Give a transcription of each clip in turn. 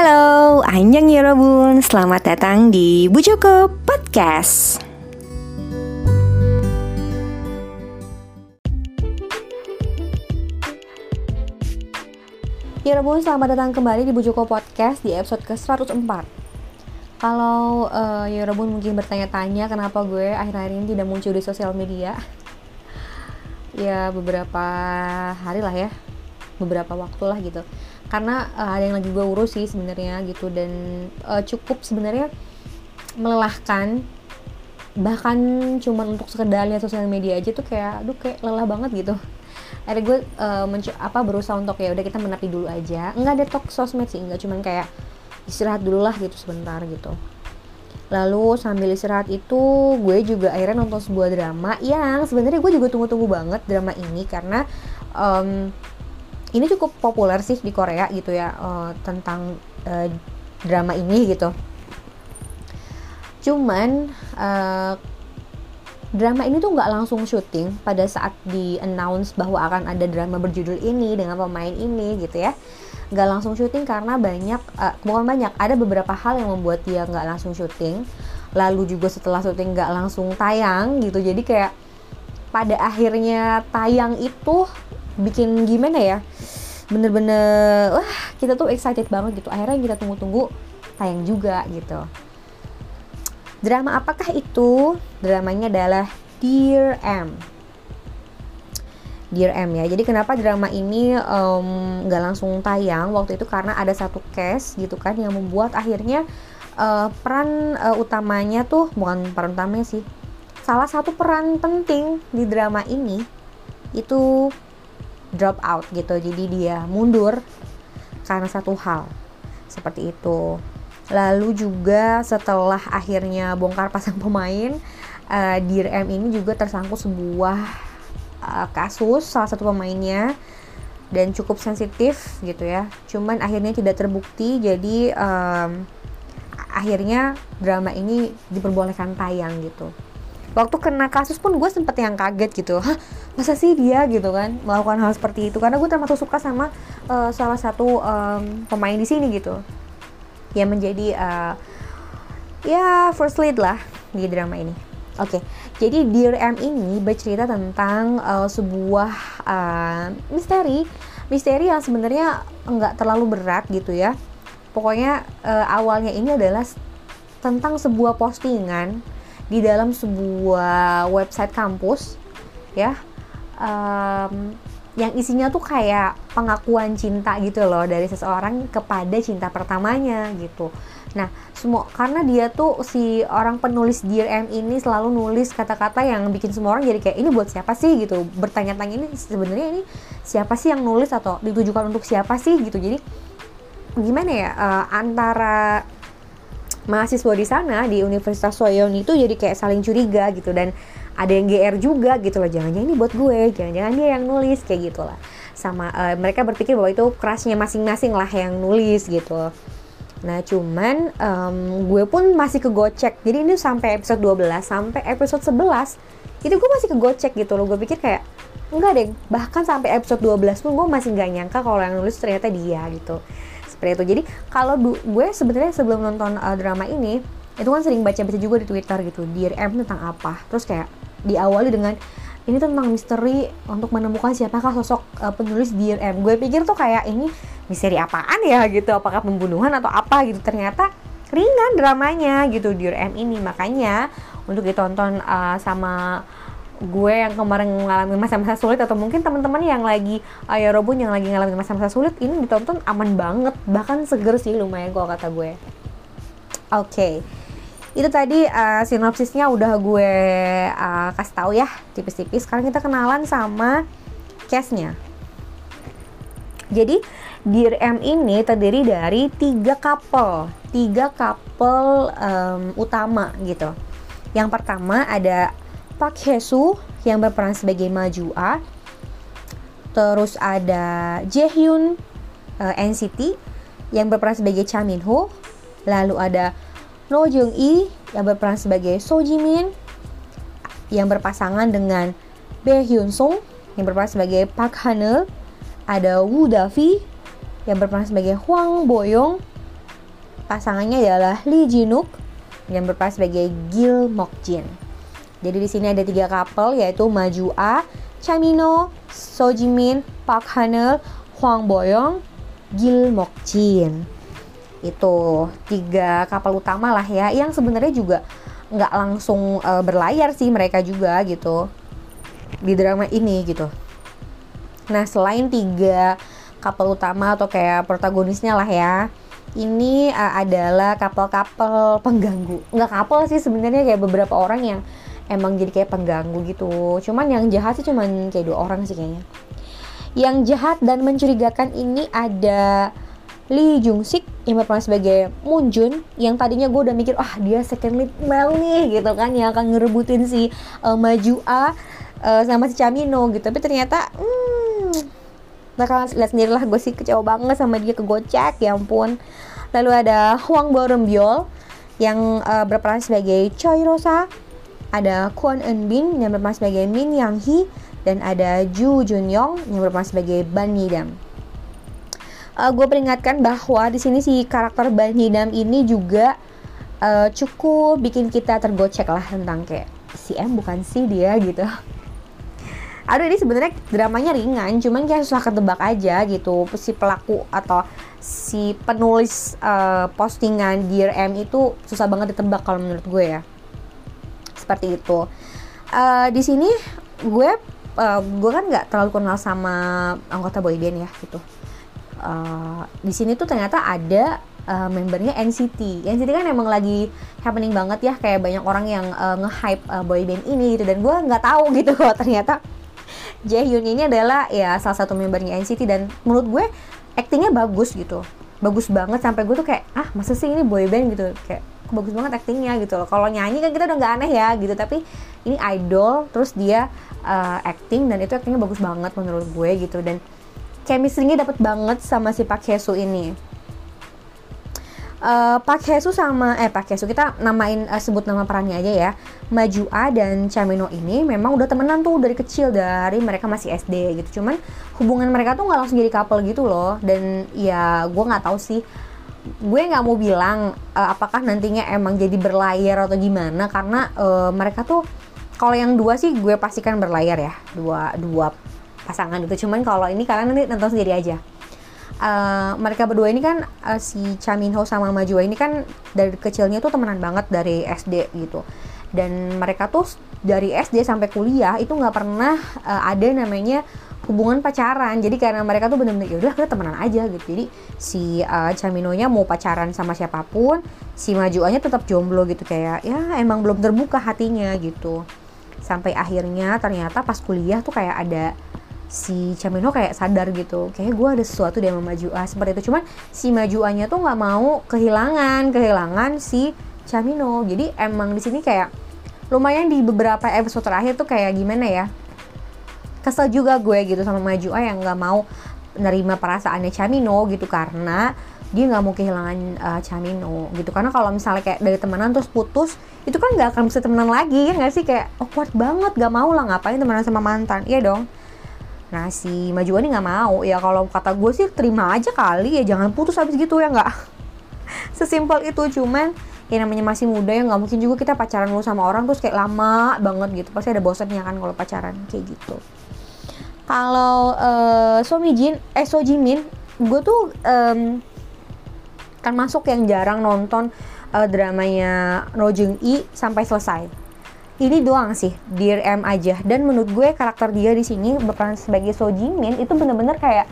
Halo, Anjang Yorobun, selamat datang di Bu Joko Podcast. Yorobun, selamat datang kembali di Bu Joko Podcast di episode ke-104. Kalau uh, Yorobun mungkin bertanya-tanya kenapa gue akhir-akhir ini tidak muncul di sosial media, ya beberapa hari lah ya, beberapa waktu lah gitu karena uh, ada yang lagi gue urus sih sebenarnya gitu. Dan uh, cukup sebenarnya melelahkan. Bahkan cuman untuk sekedar lihat sosial media aja tuh kayak aduh kayak lelah banget gitu. Akhirnya gue uh, apa berusaha untuk ya udah kita menepi dulu aja. Nggak detox sosmed sih nggak. Cuman kayak istirahat dulu lah gitu sebentar gitu. Lalu sambil istirahat itu gue juga akhirnya nonton sebuah drama yang sebenarnya gue juga tunggu-tunggu banget drama ini. Karena um, ini cukup populer sih di Korea gitu ya uh, tentang uh, drama ini gitu. Cuman uh, drama ini tuh nggak langsung syuting pada saat di announce bahwa akan ada drama berjudul ini dengan pemain ini gitu ya. Nggak langsung syuting karena banyak uh, bukan banyak ada beberapa hal yang membuat dia nggak langsung syuting. Lalu juga setelah syuting nggak langsung tayang gitu jadi kayak pada akhirnya tayang itu bikin gimana ya bener-bener wah kita tuh excited banget gitu. Akhirnya kita tunggu-tunggu tayang juga gitu. Drama apakah itu? Dramanya adalah Dear M. Dear M ya. Jadi kenapa drama ini nggak um, langsung tayang? Waktu itu karena ada satu case gitu kan yang membuat akhirnya uh, peran uh, utamanya tuh bukan peran utamanya sih salah satu peran penting di drama ini itu drop out gitu. Jadi dia mundur karena satu hal seperti itu. Lalu juga setelah akhirnya bongkar pasang pemain uh, Dear M ini juga tersangkut sebuah uh, kasus salah satu pemainnya dan cukup sensitif gitu ya. Cuman akhirnya tidak terbukti jadi um, akhirnya drama ini diperbolehkan tayang gitu waktu kena kasus pun gue sempet yang kaget gitu. Hah masa sih dia gitu kan melakukan hal seperti itu. Karena gue termasuk suka sama uh, salah satu um, pemain di sini gitu. Yang menjadi uh, ya first lead lah di drama ini. Oke okay. jadi Dear M ini bercerita tentang uh, sebuah uh, misteri. Misteri yang sebenarnya nggak terlalu berat gitu ya. Pokoknya uh, awalnya ini adalah tentang sebuah postingan di dalam sebuah website kampus ya um, yang isinya tuh kayak pengakuan cinta gitu loh dari seseorang kepada cinta pertamanya gitu. Nah, semua karena dia tuh si orang penulis Dear M ini selalu nulis kata-kata yang bikin semua orang jadi kayak ini buat siapa sih gitu. Bertanya-tanya ini sebenarnya ini siapa sih yang nulis atau ditujukan untuk siapa sih gitu. Jadi gimana ya uh, antara mahasiswa di sana di Universitas Soyeon itu jadi kayak saling curiga gitu. Dan ada yang GR juga gitu loh jangan-jangan ini buat gue jangan-jangan dia yang nulis kayak gitu lah. Sama uh, mereka berpikir bahwa itu kerasnya masing-masing lah yang nulis gitu. Nah cuman um, gue pun masih kegocek. Jadi ini sampai episode 12 sampai episode 11 itu gue masih kegocek gitu loh. Gue pikir kayak enggak deh bahkan sampai episode 12 pun gue masih nggak nyangka kalau yang nulis ternyata dia gitu seperti itu. Jadi kalau gue sebenarnya sebelum nonton uh, drama ini itu kan sering baca-baca juga di Twitter gitu Dear M tentang apa. Terus kayak diawali dengan ini tentang misteri untuk menemukan siapakah sosok uh, penulis Dear M. Gue pikir tuh kayak ini misteri apaan ya? gitu. Apakah pembunuhan atau apa gitu. Ternyata ringan dramanya gitu Dear M ini. Makanya untuk ditonton uh, sama gue yang kemarin mengalami masa-masa sulit atau mungkin teman-teman yang lagi ayo robun yang lagi ngalamin masa-masa sulit ini ditonton aman banget bahkan seger sih lumayan kalau kata gue. Oke okay. itu tadi uh, sinopsisnya udah gue uh, kasih tahu ya tipis-tipis. Sekarang kita kenalan sama case-nya jadi Dear M ini terdiri dari tiga couple tiga couple um, utama gitu. Yang pertama ada Park Hye-soo yang berperan sebagai Majua. Terus ada Jaehyun uh, eh, NCT yang berperan sebagai Cha Min Ho. Lalu ada No Jung Lee yang berperan sebagai So Ji Min yang berpasangan dengan Bae Hyun Sung yang berperan sebagai Park Han Ada Woo Davi yang berperan sebagai Hwang Boyong pasangannya adalah Lee Jinuk yang berperan sebagai Gil Mokjin. Jadi di sini ada tiga couple yaitu Maju A, Chamino, So Jimin, Park Hanel, Hwang Boyong, Gil Mokjin. Itu tiga kapal utama lah ya yang sebenarnya juga nggak langsung uh, berlayar sih mereka juga gitu di drama ini gitu. Nah selain tiga kapal utama atau kayak protagonisnya lah ya, ini uh, adalah kapal-kapal pengganggu. Nggak kapal sih sebenarnya kayak beberapa orang yang emang jadi kayak pengganggu gitu. Cuman yang jahat sih cuman kayak dua orang sih kayaknya. Yang jahat dan mencurigakan ini ada Lee Jung Sik yang berperan sebagai Moon Jun yang tadinya gue udah mikir ah dia second lead male nih gitu kan yang akan ngerebutin si uh, Maju A uh, sama si Chamino gitu tapi ternyata hmm, nah kalian lihat sendiri lah gue sih kecewa banget sama dia kegocek ya ampun lalu ada Huang Borembiol yang uh, berperan sebagai Choi Rosa ada Kwon Eun Bin yang berperan sebagai Min Yang Hee dan ada Ju Jun Yong yang berperan sebagai Ban Nidam uh, gue peringatkan bahwa di sini si karakter Ban Hidam ini juga uh, cukup bikin kita tergocek lah tentang kayak si M bukan si dia gitu. Aduh ini sebenarnya dramanya ringan, cuman kayak susah ketebak aja gitu si pelaku atau si penulis uh, postingan Dear M itu susah banget ditebak kalau menurut gue ya. Seperti itu. Uh, di sini gue uh, gue kan nggak terlalu kenal sama anggota boyband ya gitu. Uh, di sini tuh ternyata ada uh, membernya NCT. NCT kan emang lagi happening banget ya kayak banyak orang yang uh, nge-hype uh, boyband ini gitu. Dan gue nggak tahu gitu kok ternyata Jaehyun ini adalah ya salah satu membernya NCT dan menurut gue actingnya bagus gitu. Bagus banget sampai gue tuh kayak ah masa sih ini boyband gitu. Kayak bagus banget actingnya gitu loh kalau nyanyi kan kita udah nggak aneh ya gitu tapi ini idol terus dia uh, acting dan itu actingnya bagus banget menurut gue gitu dan chemistry-nya dapat banget sama si Pak Hesu ini. Uh, Pak Hesu sama eh Pak Hesu kita namain uh, sebut nama perannya aja ya. Maju A dan Chamino ini memang udah temenan tuh dari kecil dari mereka masih SD gitu. Cuman hubungan mereka tuh nggak langsung jadi couple gitu loh. Dan ya gue nggak tahu sih gue nggak mau bilang uh, apakah nantinya emang jadi berlayar atau gimana karena uh, mereka tuh kalau yang dua sih gue pastikan berlayar ya. Dua dua pasangan gitu. Cuman kalau ini kalian nanti nonton sendiri aja. Uh, mereka berdua ini kan uh, si Cha Min Ho sama Ma Jua ini kan dari kecilnya tuh temenan banget dari SD gitu. Dan mereka tuh dari SD sampai kuliah itu nggak pernah uh, ada namanya hubungan pacaran. Jadi karena mereka tuh bener-bener yaudah kita temenan aja gitu. Jadi si uh, Caminonya mau pacaran sama siapa pun si Majuannya tetap jomblo gitu kayak ya emang belum terbuka hatinya gitu. Sampai akhirnya ternyata pas kuliah tuh kayak ada si Camino kayak sadar gitu kayak gue ada sesuatu dia memaju ah seperti itu. Cuman si majuannya tuh nggak mau kehilangan kehilangan si Camino. Jadi emang di sini kayak lumayan di beberapa episode terakhir tuh kayak gimana ya kesel juga gue gitu sama maju ah yang nggak mau nerima perasaannya Camino gitu karena dia nggak mau kehilangan uh, Camino gitu. Karena kalau misalnya kayak dari temenan terus putus itu kan nggak akan bisa temenan lagi ya nggak sih? Kayak awkward banget gak mau lah ngapain temenan sama mantan iya dong. Nah si Majuan ini nggak mau. Ya kalau kata gue sih terima aja kali ya jangan putus habis gitu ya nggak? Sesimpel itu cuman ya namanya masih muda ya nggak mungkin juga kita pacaran dulu sama orang terus kayak lama banget gitu. Pasti ada bosannya kan kalau pacaran kayak gitu kalau uh, suami Jin eh So Jimin gue tuh um, kan masuk yang jarang nonton uh, dramanya No Jung I sampai selesai. Ini doang sih Dear M aja. Dan menurut gue karakter dia di sini berperan sebagai So Jimin itu bener-bener kayak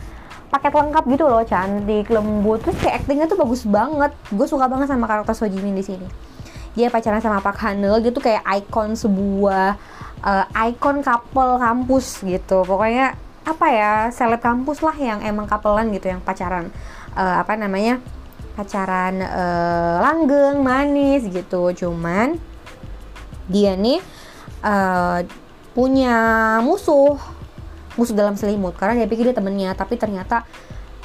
paket lengkap gitu loh cantik lembut. Terus kayak actingnya tuh bagus banget. Gue suka banget sama karakter So Jimin di sini. Dia pacaran sama Park Hanel gitu kayak ikon sebuah uh, ikon couple kampus gitu. Pokoknya apa ya seleb kampus lah yang emang couplean gitu yang pacaran uh, apa namanya pacaran uh, langgeng manis gitu. Cuman dia nih uh, punya musuh musuh dalam selimut. Karena dia pikir dia temennya tapi ternyata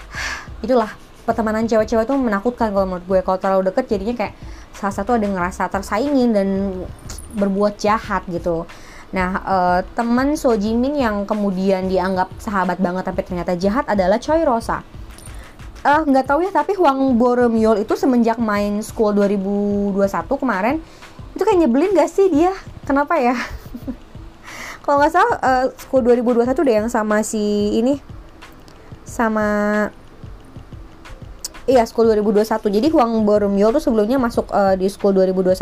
itulah pertemanan cewek-cewek itu menakutkan kalau menurut gue. Kalau terlalu deket jadinya kayak salah satu ada ngerasa tersaingin dan berbuat jahat gitu nah uh, teman So Jimin yang kemudian dianggap sahabat banget tapi ternyata jahat adalah Choi Rosa. Eh, nggak uh, tahu ya tapi Huang Boromyol itu semenjak main School 2021 kemarin itu kayak nyebelin gak sih dia? Kenapa ya? Kalau nggak salah uh, School 2021 deh yang sama si ini sama iya School 2021 jadi Huang Boromyol tuh sebelumnya masuk uh, di School 2021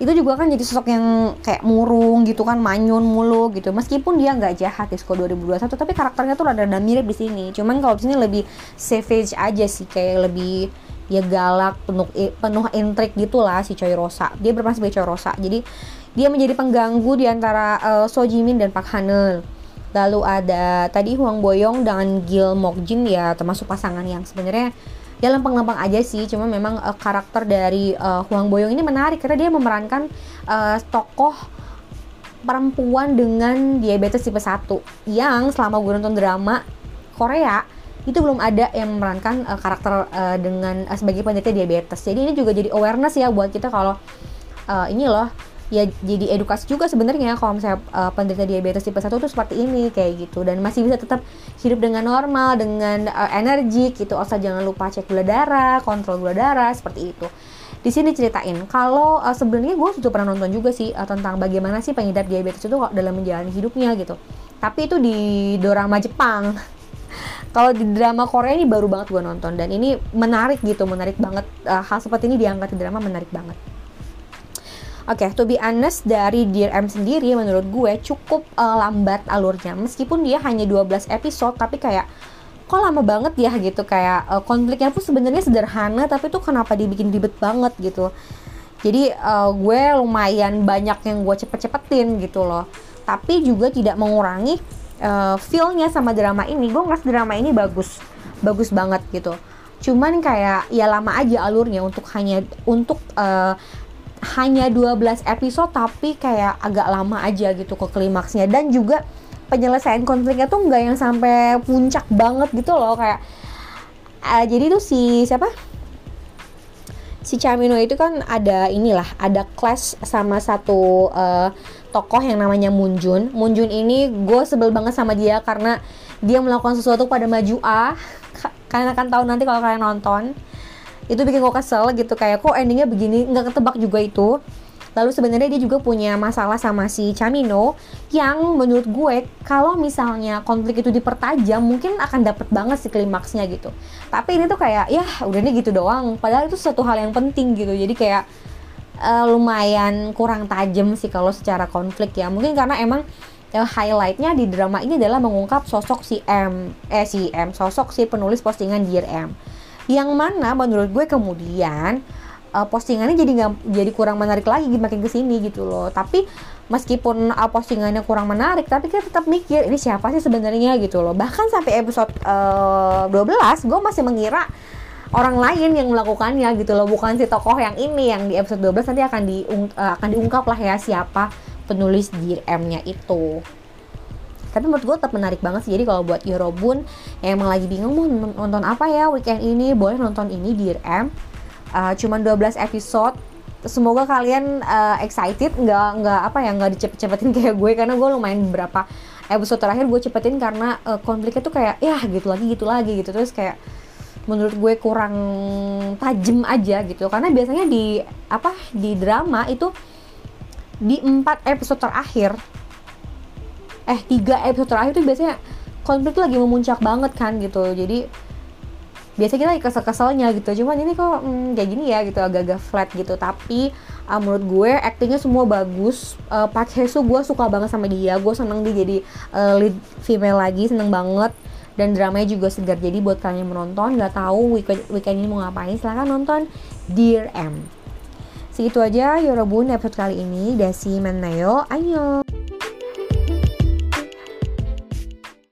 itu juga kan jadi sosok yang kayak murung gitu kan manyun mulu gitu. Meskipun dia nggak jahat di School 2021 tapi karakternya tuh rada-rada mirip di sini. Cuman kalau di sini lebih savage aja sih kayak lebih ya galak penuh penuh intrik gitulah si Choi Rosa. Dia berperan sebagai Choi Rosa. Jadi dia menjadi pengganggu di antara uh, So Jimin dan Park Hanel lalu ada tadi Huang Boyong dengan Gil Mokjin ya termasuk pasangan yang sebenarnya ya lempeng-lempeng aja sih cuma memang uh, karakter dari uh, Huang Boyong ini menarik karena dia memerankan uh, tokoh perempuan dengan diabetes tipe 1 yang selama gue nonton drama Korea itu belum ada yang memerankan uh, karakter uh, dengan uh, sebagai penderita diabetes. Jadi ini juga jadi awareness ya buat kita kalau uh, ini loh ya jadi edukasi juga sebenarnya kalau misalnya uh, penderita diabetes tipe 1 itu seperti ini kayak gitu. Dan masih bisa tetap hidup dengan normal dengan uh, energi gitu. Asal jangan lupa cek gula darah kontrol gula darah seperti itu. Di sini ceritain kalau uh, sebenarnya gue sudah pernah nonton juga sih uh, tentang bagaimana sih pengidap diabetes itu dalam menjalani hidupnya gitu. Tapi itu di drama Jepang. Kalau di drama Korea ini baru banget gue nonton. Dan ini menarik gitu menarik banget. Uh, hal seperti ini diangkat di drama menarik banget Oke, okay, to be honest dari Dear M sendiri menurut gue cukup uh, lambat alurnya. Meskipun dia hanya 12 episode tapi kayak kok lama banget ya gitu kayak uh, konfliknya pun sebenarnya sederhana tapi tuh kenapa dibikin ribet banget gitu. Jadi uh, gue lumayan banyak yang gue cepet-cepetin gitu loh. Tapi juga tidak mengurangi uh, feel-nya sama drama ini. Gue ngerasa drama ini bagus. Bagus banget gitu cuman kayak ya lama aja alurnya untuk hanya untuk uh, hanya 12 episode tapi kayak agak lama aja gitu ke klimaksnya. Dan juga penyelesaian konfliknya tuh nggak yang sampai puncak banget gitu loh kayak uh, jadi tuh si siapa? Si Camino itu kan ada inilah ada clash sama satu uh, tokoh yang namanya Munjun Munjun ini gue sebel banget sama dia karena dia melakukan sesuatu pada Maju A. Kalian akan tahu nanti kalau kalian nonton itu bikin gue kesel gitu kayak kok endingnya begini nggak ketebak juga itu. Lalu sebenarnya dia juga punya masalah sama si Camino yang menurut gue kalau misalnya konflik itu dipertajam mungkin akan dapet banget si klimaksnya gitu. Tapi ini tuh kayak ya udah nih gitu doang. Padahal itu satu hal yang penting gitu. Jadi kayak uh, lumayan kurang tajam sih kalau secara konflik ya. Mungkin karena emang yang highlightnya di drama ini adalah mengungkap sosok si M eh si M sosok si penulis postingan Dear M yang mana menurut gue kemudian uh, postingannya jadi nggak jadi kurang menarik lagi makin ke sini gitu loh. Tapi meskipun uh, postingannya kurang menarik tapi kita tetap mikir ini siapa sih sebenarnya gitu loh. Bahkan sampai episode uh, 12 gue masih mengira orang lain yang melakukannya gitu loh. Bukan si tokoh yang ini yang di episode 12 nanti akan di uh, akan diungkap lah ya siapa penulis DM-nya itu tapi menurut gue tetap menarik banget sih. Jadi kalau buat Eurobun yang emang lagi bingung mau nonton apa ya weekend ini? Boleh nonton ini di RM uh, cuman 12 episode semoga kalian uh, excited. Nggak nggak apa ya nggak dicepet-cepetin kayak gue karena gue lumayan beberapa episode terakhir gue cepetin karena uh, konfliknya tuh kayak ya gitu lagi gitu lagi gitu. Terus kayak menurut gue kurang tajam aja gitu. Karena biasanya di apa di drama itu di empat episode terakhir eh tiga episode terakhir tuh biasanya konflik tuh lagi memuncak banget kan gitu. Jadi biasa kita lagi kesel-keselnya gitu. Cuman ini kok hmm, kayak gini ya gitu. Agak-agak flat gitu. Tapi uh, menurut gue aktingnya semua bagus. Uh, Park Hae-soo gue suka banget sama dia. Gue seneng dia jadi uh, lead female lagi. Seneng banget. Dan dramanya juga segar. Jadi buat kalian yang menonton nggak tahu weekend, weekend ini mau ngapain silahkan nonton Dear M. Segitu aja Yorobun episode kali ini. Dasi Menayo ayo